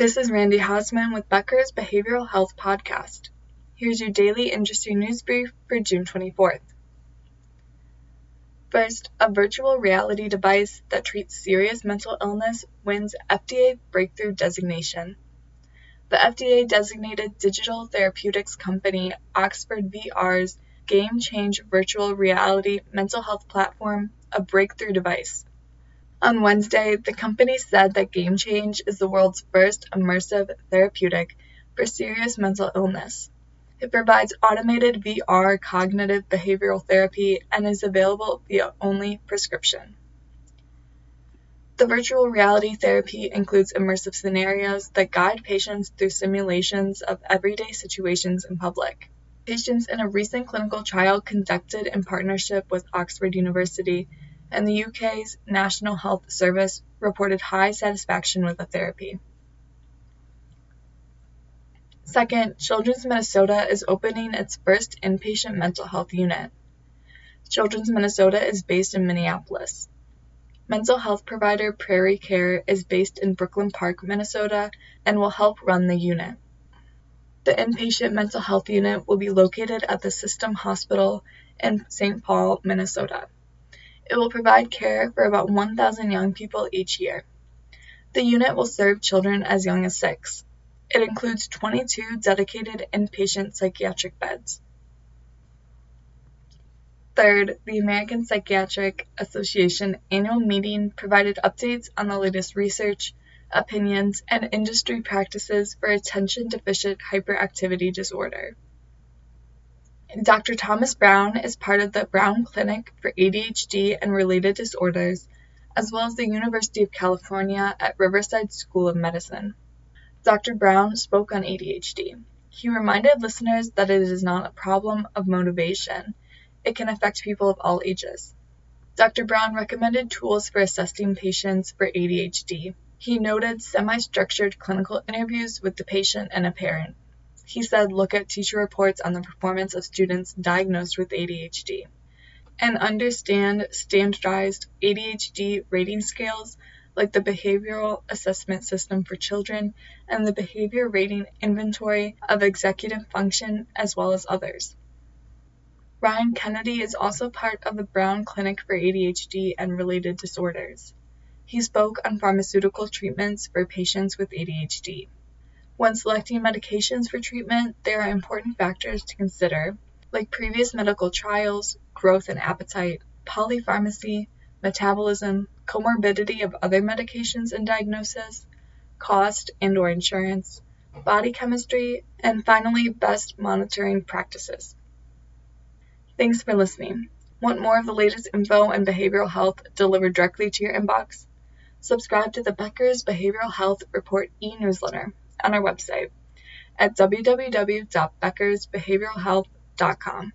This is Randi Haseman with Becker's Behavioral Health Podcast. Here's your daily industry news brief for June 24th. First, a virtual reality device that treats serious mental illness wins FDA breakthrough designation. The FDA designated digital therapeutics company Oxford VR's game change virtual reality mental health platform a breakthrough device. On Wednesday, the company said that Game Change is the world's first immersive therapeutic for serious mental illness. It provides automated VR cognitive behavioral therapy and is available via only prescription. The virtual reality therapy includes immersive scenarios that guide patients through simulations of everyday situations in public. Patients in a recent clinical trial conducted in partnership with Oxford University and the UK's National Health Service reported high satisfaction with the therapy. Second, Children's Minnesota is opening its first inpatient mental health unit. Children's Minnesota is based in Minneapolis. Mental health provider PrairieCare is based in Brooklyn Park, Minnesota, and will help run the unit. The inpatient mental health unit will be located at the System Hospital in St. Paul, Minnesota. It will provide care for about 1,000 young people each year. The unit will serve children as young as six. It includes 22 dedicated inpatient psychiatric beds. Third, the American Psychiatric Association annual meeting provided updates on the latest research, opinions, and industry practices for attention deficit hyperactivity disorder. Dr. Thomas Brown is part of the Brown Clinic for ADHD and related disorders, as well as the University of California at Riverside School of Medicine. Dr. Brown spoke on ADHD. He reminded listeners that it is not a problem of motivation, it can affect people of all ages. Dr. Brown recommended tools for assessing patients for ADHD. He noted semi structured clinical interviews with the patient and a parent. He said look at teacher reports on the performance of students diagnosed with ADHD and understand standardized ADHD rating scales like the Behavioral Assessment System for Children and the Behavior Rating Inventory of Executive Function, as well as others. Ryan Kennedy is also part of the Brown Clinic for ADHD and related disorders. He spoke on pharmaceutical treatments for patients with ADHD. When selecting medications for treatment, there are important factors to consider, like previous medical trials, growth and appetite, polypharmacy, metabolism, comorbidity of other medications and diagnosis, cost and or insurance, body chemistry, and finally, best monitoring practices. Thanks for listening. Want more of the latest info and behavioral health delivered directly to your inbox? Subscribe to the Becker's Behavioral Health Report e-newsletter on our website at www.beckersbehavioralhealth.com.